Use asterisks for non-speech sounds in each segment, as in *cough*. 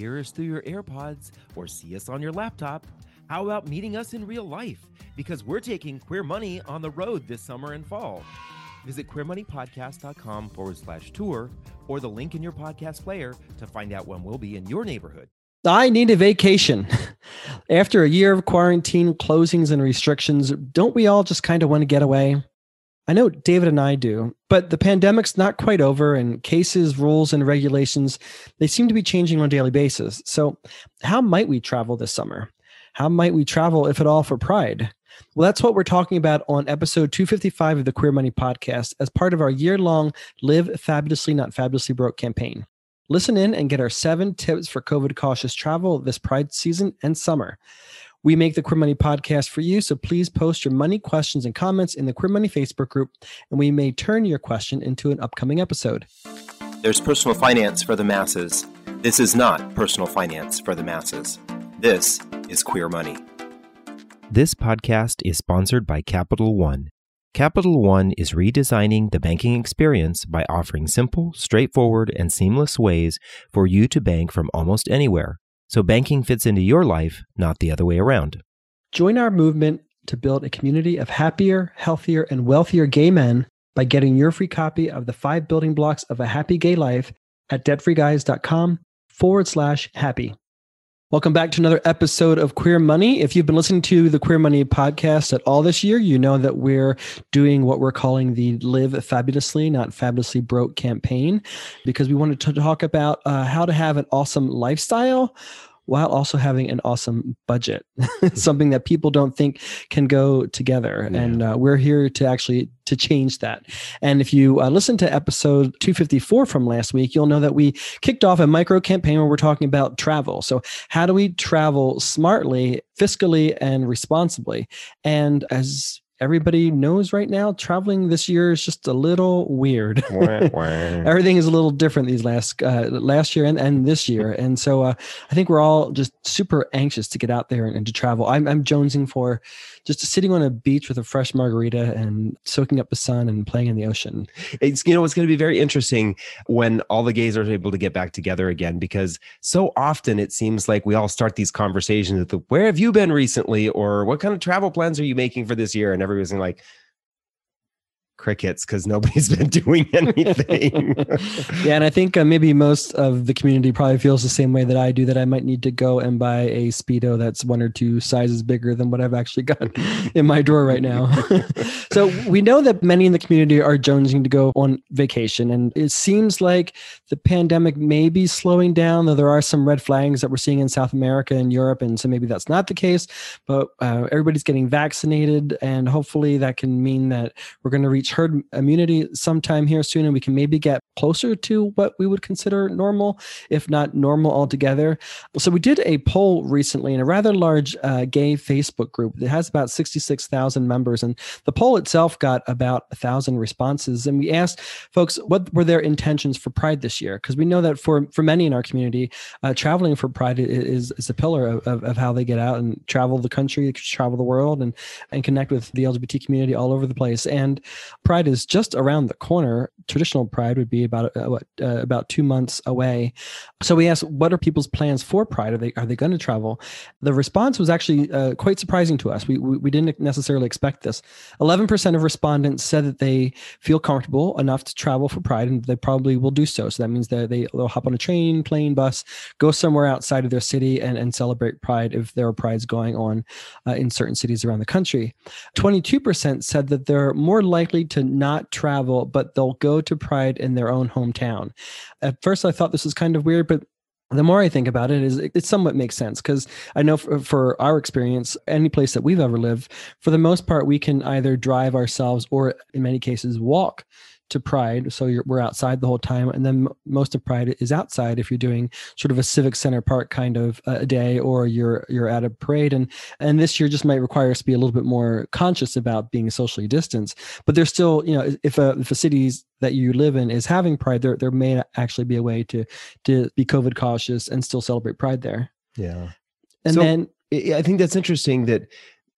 hear us through your AirPods or see us on your laptop, how about meeting us in real life? Because we're taking Queer Money on the road this summer and fall. Visit queermoneypodcast.com forward slash tour or the link in your podcast player to find out when we'll be in your neighborhood. I need a vacation. *laughs* After a year of quarantine, closings, and restrictions, don't we all just kind of want to get away? I know David and I do, but the pandemic's not quite over and cases, rules, and regulations, they seem to be changing on a daily basis. So, how might we travel this summer? How might we travel, if at all, for Pride? Well, that's what we're talking about on episode 255 of the Queer Money Podcast as part of our year long Live Fabulously, Not Fabulously Broke campaign. Listen in and get our seven tips for COVID cautious travel this Pride season and summer. We make the Queer Money podcast for you, so please post your money questions and comments in the Queer Money Facebook group, and we may turn your question into an upcoming episode. There's personal finance for the masses. This is not personal finance for the masses. This is Queer Money. This podcast is sponsored by Capital One. Capital One is redesigning the banking experience by offering simple, straightforward, and seamless ways for you to bank from almost anywhere. So banking fits into your life, not the other way around. Join our movement to build a community of happier, healthier, and wealthier gay men by getting your free copy of the five building blocks of a happy gay life at debtfreeguys.com forward slash happy. Welcome back to another episode of Queer Money. If you've been listening to the Queer Money podcast at all this year, you know that we're doing what we're calling the Live Fabulously, Not Fabulously Broke campaign, because we wanted to talk about uh, how to have an awesome lifestyle while also having an awesome budget, *laughs* something that people don't think can go together. Yeah. And uh, we're here to actually to change that. And if you uh, listen to episode 254 from last week, you'll know that we kicked off a micro campaign where we're talking about travel. So how do we travel smartly, fiscally, and responsibly? And as everybody knows right now, traveling this year is just a little weird. *laughs* Everything is a little different these last uh, last year and, and this year, *laughs* and so uh, I think we're all just super anxious to get out there and, and, to travel. I'm, I'm jonesing for just sitting on a beach with a fresh margarita and soaking up the sun and playing in the ocean. It's you know it's going to be very interesting when all the gays are able to get back together again because so often it seems like we all start these conversations with the, where have you been recently or what kind of travel plans are you making for this year and everybody's like crickets because nobody's *laughs* been doing *laughs* anything. *laughs* yeah, and I think uh, maybe most of the community probably feels the same way that I do. That I might need to go and buy a speedo that's one or two sizes bigger than what I've actually got in my drawer right now. so we know that many in the community are jonesing to go on vacation, and it seems like the pandemic may be slowing down. Though there are some red flags that we're seeing in South America and Europe, and so maybe that's not the case. But uh, everybody's getting vaccinated, and hopefully that can mean that we're going to reach herd immunity sometime here soon, and we can maybe get closer to what we would consider normal, if not normal altogether. So we did a poll recently in a rather large uh, gay Facebook group that has about 66,000 members, and the poll itself got about a thousand responses. And we asked folks what were their intentions for Pride this year, because we know that for for many in our community, uh, traveling for Pride is is a pillar of, of, of how they get out and travel the country, travel the world, and and connect with the LGBT community all over the place. And Pride is just around the corner. Traditional Pride would be about uh, what, uh, about two months away. So we asked, what are people's plans for Pride? Are they are they going to travel? The response was actually uh, quite surprising to us. We, we, we didn't necessarily expect this. Eleven percent of respondents said that they feel comfortable enough to travel for Pride, and they probably will do so. So that means that they they'll hop on a train, plane, bus, go somewhere outside of their city, and and celebrate Pride if there are prides going on uh, in certain cities around the country. Twenty two percent said that they're more likely to not travel, but they'll go to Pride in their own hometown. At first, I thought this was kind of weird, but the more I think about it, is it, somewhat makes sense because I know for, for, our experience, any place that we've ever lived, for the most part, we can either drive ourselves or, in many cases, walk to Pride. So we're outside the whole time. And then most of Pride is outside if you're doing sort of a civic center park kind of a day or you're you're at a parade. And and this year just might require us to be a little bit more conscious about being socially distanced. But there's still, you know, if a if a city's that you live in is having Pride, there there may actually be a way to to be COVID cautious and still celebrate Pride there. Yeah. And so, then I think that's interesting that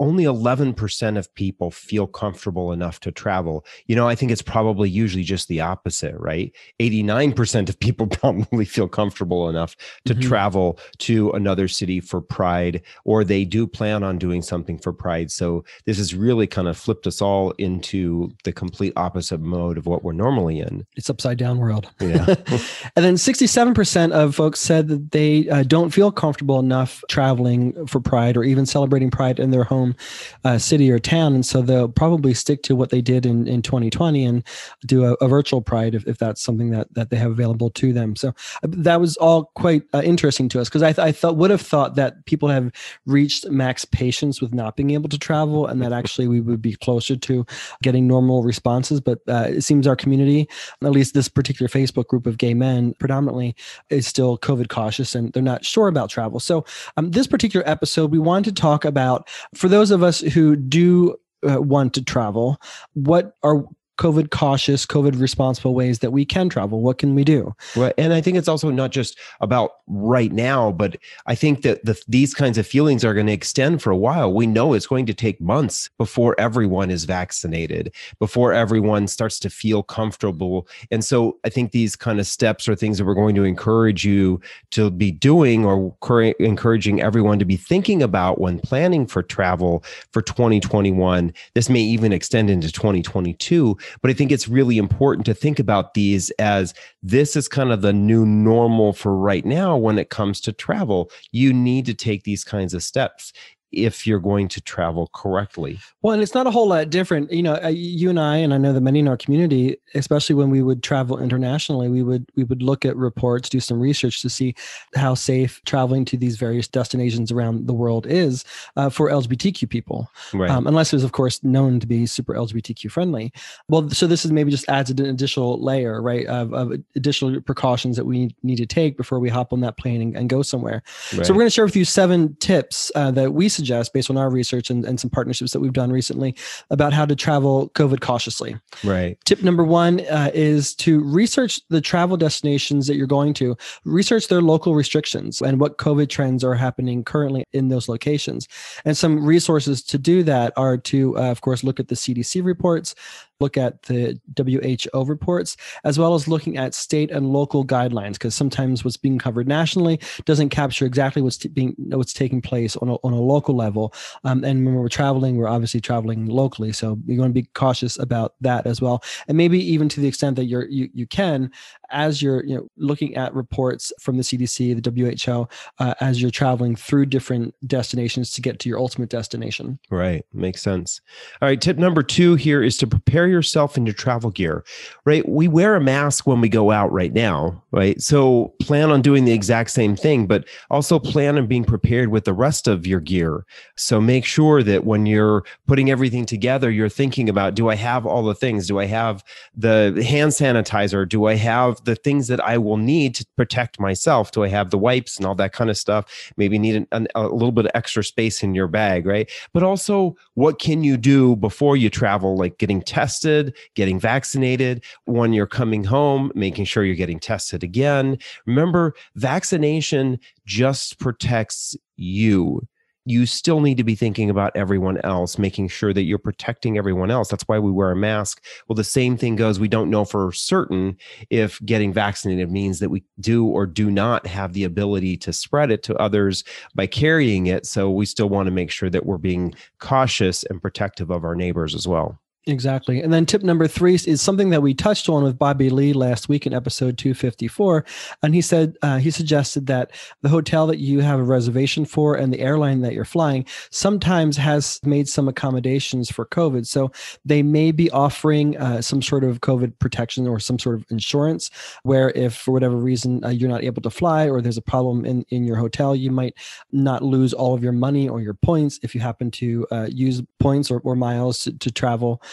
only 11% of people feel comfortable enough to travel. You know, I think it's probably usually just the opposite, right? 89% of people *laughs* probably feel comfortable enough to mm-hmm. travel to another city for Pride, or they do plan on doing something for Pride. So this has really kind of flipped us all into the complete opposite mode of what we're normally in. It's upside down world. Yeah. *laughs* and then 67% of folks said that they uh, don't feel comfortable enough traveling for Pride or even celebrating Pride in their home home uh, city or town. And so they'll probably stick to what they did in, in 2020 and do a, a virtual Pride if, if that's something that, that they have available to them. So uh, that was all quite uh, interesting to us because I, th- I thought would have thought that people have reached max patience with not being able to travel and that actually we would be closer to getting normal responses. But uh, it seems our community, at least this particular Facebook group of gay men predominantly, is still COVID cautious and they're not sure about travel. So um, this particular episode, we wanted to talk about for those of us who do uh, want to travel, what are COVID cautious, COVID responsible ways that we can travel. What can we do? Right. And I think it's also not just about right now, but I think that the, these kinds of feelings are going to extend for a while. We know it's going to take months before everyone is vaccinated, before everyone starts to feel comfortable. And so I think these kind of steps are things that we're going to encourage you to be doing or encouraging everyone to be thinking about when planning for travel for 2021. This may even extend into 2022 but I think it's really important to think about these as this is kind of the new normal for right now when it comes to travel. You need to take these kinds of steps if you're going to travel correctly. Well, and it's not a whole lot different. You know, uh, you and I, and I know that many in our community, especially when we would travel internationally, we would we would look at reports, do some research to see how safe traveling to these various destinations around the world is uh, for LGBTQ people, right. um, unless it was, of course, known to be super LGBTQ friendly. Well, so this is maybe just adds an additional layer, right, of, of additional precautions that we need to take before we hop on that plane and, and go somewhere. Right. So we're going to share with you seven tips uh, that we suggest suggest, based on our research and, and some partnerships that we've done recently, about how to travel COVID cautiously. Right. Tip number one uh, is to research the travel destinations that you're going to, research their local restrictions and what COVID trends are happening currently in those locations. And some resources to do that are to, uh, of course, look at the CDC reports, look at the WHO reports, as well as looking at state and local guidelines, because sometimes what's being covered nationally doesn't capture exactly what's t- being what's taking place on a, on a local level. Um, and when we're traveling, we're obviously traveling locally, so you're going to be cautious about that as well. And maybe even to the extent that you're you you can, as you're you know looking at reports from the CDC, the WHO, uh, as you're traveling through different destinations to get to your ultimate destination. Right, makes sense. All right, tip number two here is to prepare yourself in your travel gear. Right, we wear a mask when we go out right now. Right, so plan on doing the exact same thing, but also plan on being prepared with the rest of your gear. So make sure that when you're putting everything together, you're thinking about: Do I have all the things? Do I have the hand sanitizer? Do I have the things that I will need to protect myself. Do I have the wipes and all that kind of stuff? Maybe need an, an, a little bit of extra space in your bag, right? But also, what can you do before you travel, like getting tested, getting vaccinated, when you're coming home, making sure you're getting tested again. Remember, vaccination just protects you you still need to be thinking about everyone else, making sure that you're protecting everyone else. That's why we wear a mask. Well, the same thing goes. We don't know for certain if getting vaccinated means that we do or do not have the ability to spread it to others by carrying it. So we still want to make sure that we're being cautious and protective of our neighbors as well. Exactly. And then tip number three is something that we touched on with Bobby Lee last week in episode 254. And he said, uh, he suggested that the hotel that you have a reservation for and the airline that you're flying sometimes has made some accommodations for COVID. So they may be offering uh, some sort of COVID protection or some sort of insurance where if for whatever reason uh, you're not able to fly or there's a problem in, in your hotel, you might not lose all of your money or your points if you happen to uh, use points or, or miles to, to travel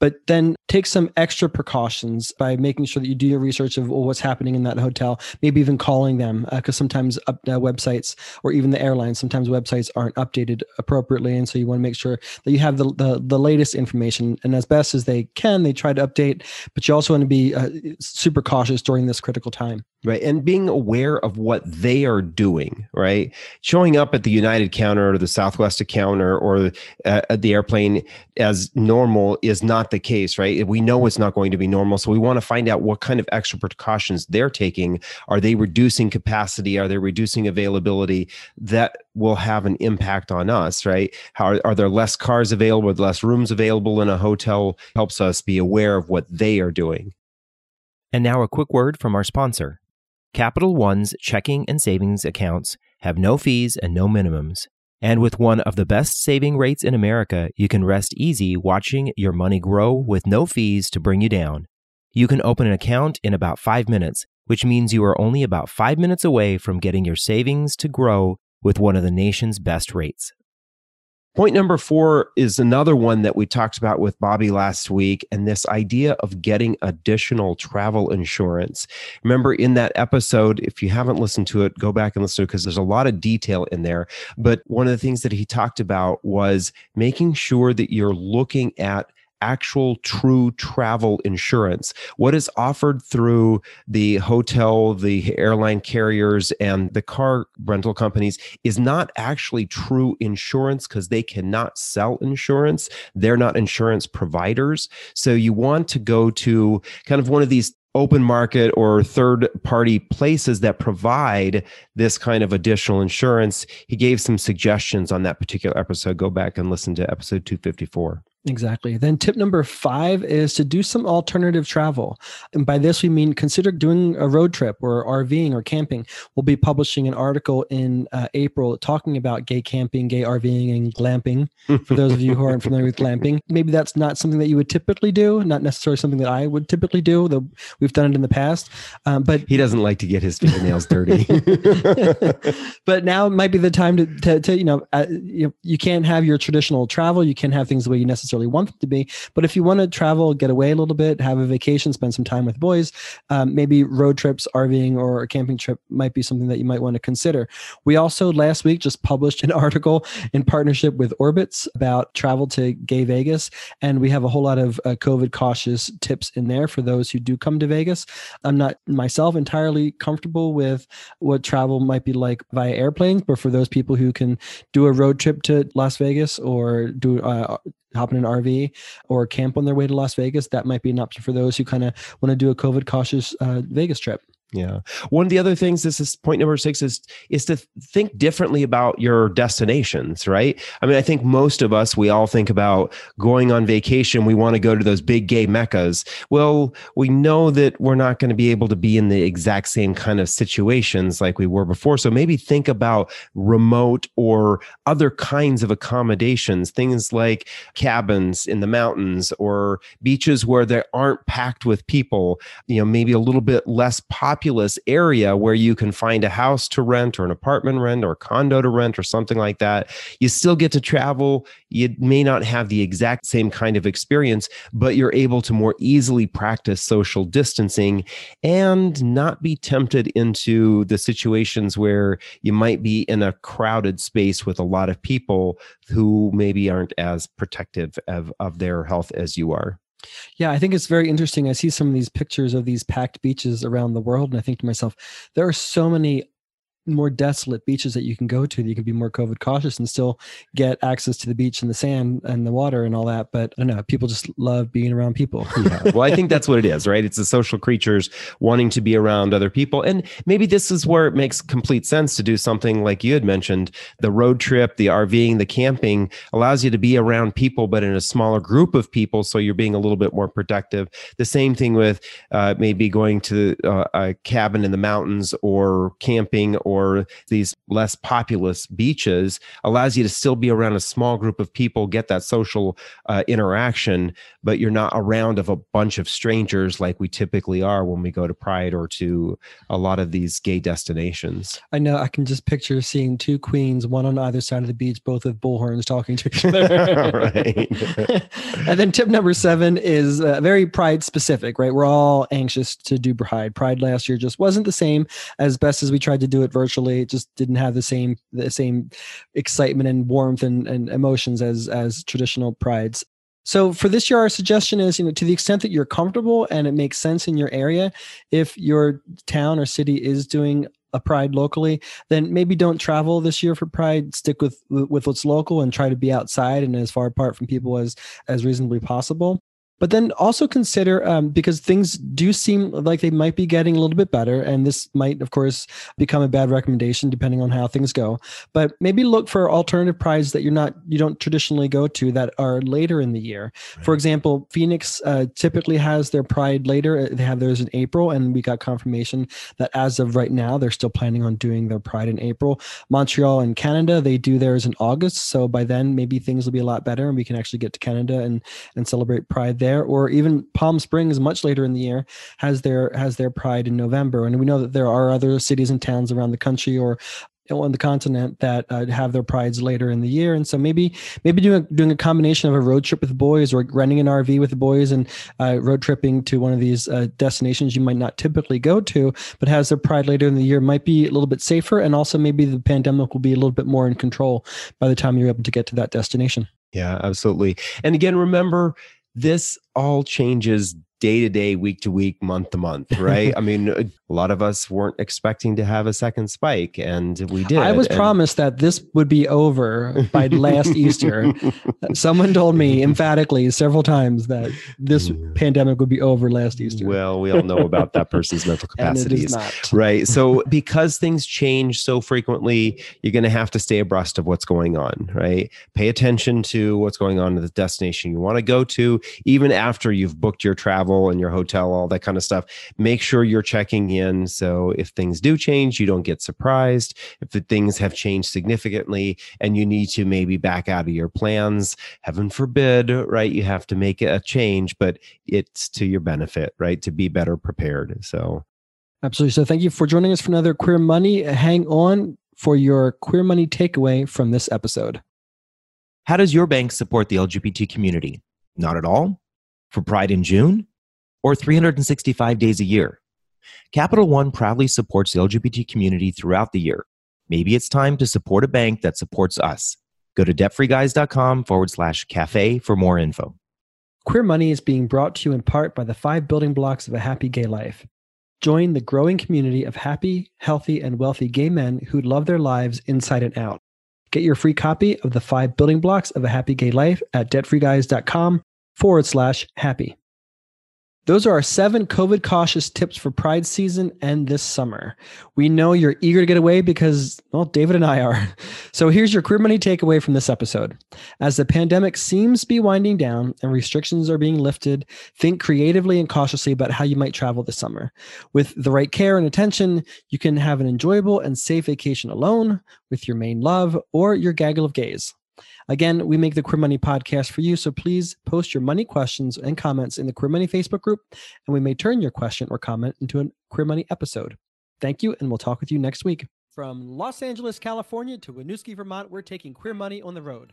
but then take some extra precautions by making sure that you do your research of what's happening in that hotel, maybe even calling them because uh, sometimes up, uh, websites or even the airlines, sometimes websites aren't updated appropriately. And so you want to make sure that you have the, the, the latest information and as best as they can, they try to update, but you also want to be uh, super cautious during this critical time. Right. And being aware of what they are doing, right? Showing up at the United counter or the Southwest counter or uh, the airplane as normal is not the case, right? We know it's not going to be normal. So we want to find out what kind of extra precautions they're taking. Are they reducing capacity? Are they reducing availability? That will have an impact on us, right? How are, are there less cars available, less rooms available in a hotel? Helps us be aware of what they are doing. And now a quick word from our sponsor. Capital One's checking and savings accounts have no fees and no minimums. And with one of the best saving rates in America, you can rest easy watching your money grow with no fees to bring you down. You can open an account in about five minutes, which means you are only about five minutes away from getting your savings to grow with one of the nation's best rates. Point number four is another one that we talked about with Bobby last week, and this idea of getting additional travel insurance. Remember, in that episode, if you haven't listened to it, go back and listen to it because there's a lot of detail in there. But one of the things that he talked about was making sure that you're looking at actual true travel insurance. What is offered through the hotel, the airline carriers, and the car rental companies is not actually true insurance because they cannot sell insurance. They're not insurance providers. So you want to go to kind of one of these open market or third party places that provide this kind of additional insurance. He gave some suggestions on that particular episode. Go back and listen to episode 254. Exactly. Then tip number five is to do some alternative travel. And by this, we mean consider doing a road trip or RVing or camping. We'll be publishing an article in uh, April talking about gay camping, gay RVing, and glamping. For those of you who aren't familiar with glamping, maybe that's not something that you would typically do, not necessarily something that I would typically do, though we've done it in the past. Um, but he doesn't like to get his fingernails dirty. *laughs* *laughs* but now might be the time to, to, to you, know, uh, you, you can't have your traditional travel. You can't have things the way you necessarily necessarily want them to be. But if you want to travel, get away a little bit, have a vacation, spend some time with boys, um, maybe road trips, RVing, or a camping trip might be something that you might want to consider. We also last week just published an *laughs* article in partnership with Orbitz about travel to Gay Vegas, and we have a whole lot of uh, COVID cautious tips in there for those who do come to Vegas. I'm not myself entirely comfortable with what travel might be like via airplanes, but for those people who can do a road trip to Las Vegas or do uh, hop in an RV or camp on their way to Las Vegas, that might be an option for those who kind of want to do a COVID cautious uh, Vegas trip. Yeah. One of the other things, this is point number six, is is to think differently about your destinations, right? I mean, I think most of us, we all think about going on vacation. We want to go to those big gay meccas. Well, we know that we're not going to be able to be in the exact same kind of situations like we were before. So maybe think about remote or other kinds of accommodations, things like cabins in the mountains or beaches where they aren't packed with people, you know, maybe a little bit less popular populous area where you can find a house to rent or an apartment rent or a condo to rent or something like that. You still get to travel. You may not have the exact same kind of experience, but you're able to more easily practice social distancing and not be tempted into the situations where you might be in a crowded space with a lot of people who maybe aren't as protective of, of their health as you are. Yeah, I think it's very interesting. I see some of these pictures of these packed beaches around the world, and I think to myself, there are so many more desolate beaches that you can go to that you can be more covid cautious and still get access to the beach and the sand and the water and all that. But i don't know people just love being around people. *laughs* Yeah. Well i think that's what it is right? It's the social creatures wanting to be around other people. And maybe this is where it makes complete sense to do something like you had mentioned. The road trip the rving the camping allows you to be around people but in a smaller group of people so you're being a little bit more productive. The same thing with uh, maybe going to uh, a cabin in the mountains or camping or or these less populous beaches allows you to still be around a small group of people, get that social uh, interaction, but you're not around of a bunch of strangers like we typically are when we go to Pride or to a lot of these gay destinations. I know I can just picture seeing two queens, one on either side of the beach, both with bullhorns talking to each other. *laughs* *laughs* and then tip number seven is uh, very Pride specific, right? We're all anxious to do Pride. Pride last year just wasn't the same as best as we tried to do it virtually. It just didn't have the same the same excitement and warmth and, and emotions as as traditional prides. So for this year, our suggestion is, you know, to the extent that you're comfortable and it makes sense in your area, if your town or city is doing a pride locally, then maybe don't travel this year for pride. Stick with with what's local and try to be outside and as far apart from people as as reasonably possible. But then also consider um, because things do seem like they might be getting a little bit better, and this might, of course, become a bad recommendation depending on how things go. But maybe look for alternative prides that you're not you don't traditionally go to that are later in the year. Right. For example, Phoenix uh, typically has their pride later. They have theirs in April, and we got confirmation that as of right now, they're still planning on doing their pride in April. Montreal and Canada, they do theirs in August, so by then maybe things will be a lot better, and we can actually get to Canada and and celebrate Pride there there, or even Palm Springs, much later in the year, has their has their Pride in November. And we know that there are other cities and towns around the country or on the continent that uh, have their prides later in the year. And so maybe maybe doing a, doing a combination of a road trip with boys or renting an rv with the boys and uh, road tripping to one of these uh, destinations you might not typically go to but has their pride later in the year might be a little bit safer. And also maybe the pandemic will be a little bit more in control by the time you're able to get to that destination. Yeah absolutely. And again remember this all changes day to day, week to week, month to month, right? *laughs* I mean, a lot of us weren't expecting to have a second spike, and we did. I was and- promised that this would be over by last *laughs* Easter. Someone told me emphatically several times that this pandemic would be over last Easter. Well, we all know about that person's mental *laughs* capacities, right? So, because things change so frequently, you're going to have to stay abreast of what's going on, right? Pay attention to what's going on at the destination you want to go to, even after you've booked your travel travel and your hotel, all that kind of stuff. Make sure you're checking in. So if things do change, you don't get surprised. If the things have changed significantly and you need to maybe back out of your plans, heaven forbid, right? You have to make a change, but it's to your benefit, right? To be better prepared. So Absolutely. So thank you for joining us for another Queer Money. Hang on for your Queer Money takeaway from this episode. How does your bank support the LGBT community? Not at all. For Pride in June? or 365 days a year. Capital One proudly supports the LGBT community throughout the year. Maybe it's time to support a bank that supports us. Go to debtfreeguys.com forward slash cafe for more info. Queer Money is being brought to you in part by the five building blocks of a happy gay life. Join the growing community of happy, healthy, and wealthy gay men who love their lives inside and out. Get your free copy of the five building blocks of a happy gay life at debtfreeguys.com forward slash happy. Those are our seven COVID cautious tips for Pride season and this summer. We know you're eager to get away because, well, David and I are. *laughs* So here's your Queer Money takeaway from this episode. As the pandemic seems to be winding down and restrictions are being lifted, think creatively and cautiously about how you might travel this summer. With the right care and attention, you can have an enjoyable and safe vacation alone, with your main love, or your gaggle of gays. Again, we make the Queer Money podcast for you, so please post your money questions and comments in the Queer Money Facebook group, and we may turn your question or comment into a Queer Money episode. Thank you, and we'll talk with you next week. From Los Angeles, California to Winooski, Vermont, we're taking Queer Money on the road.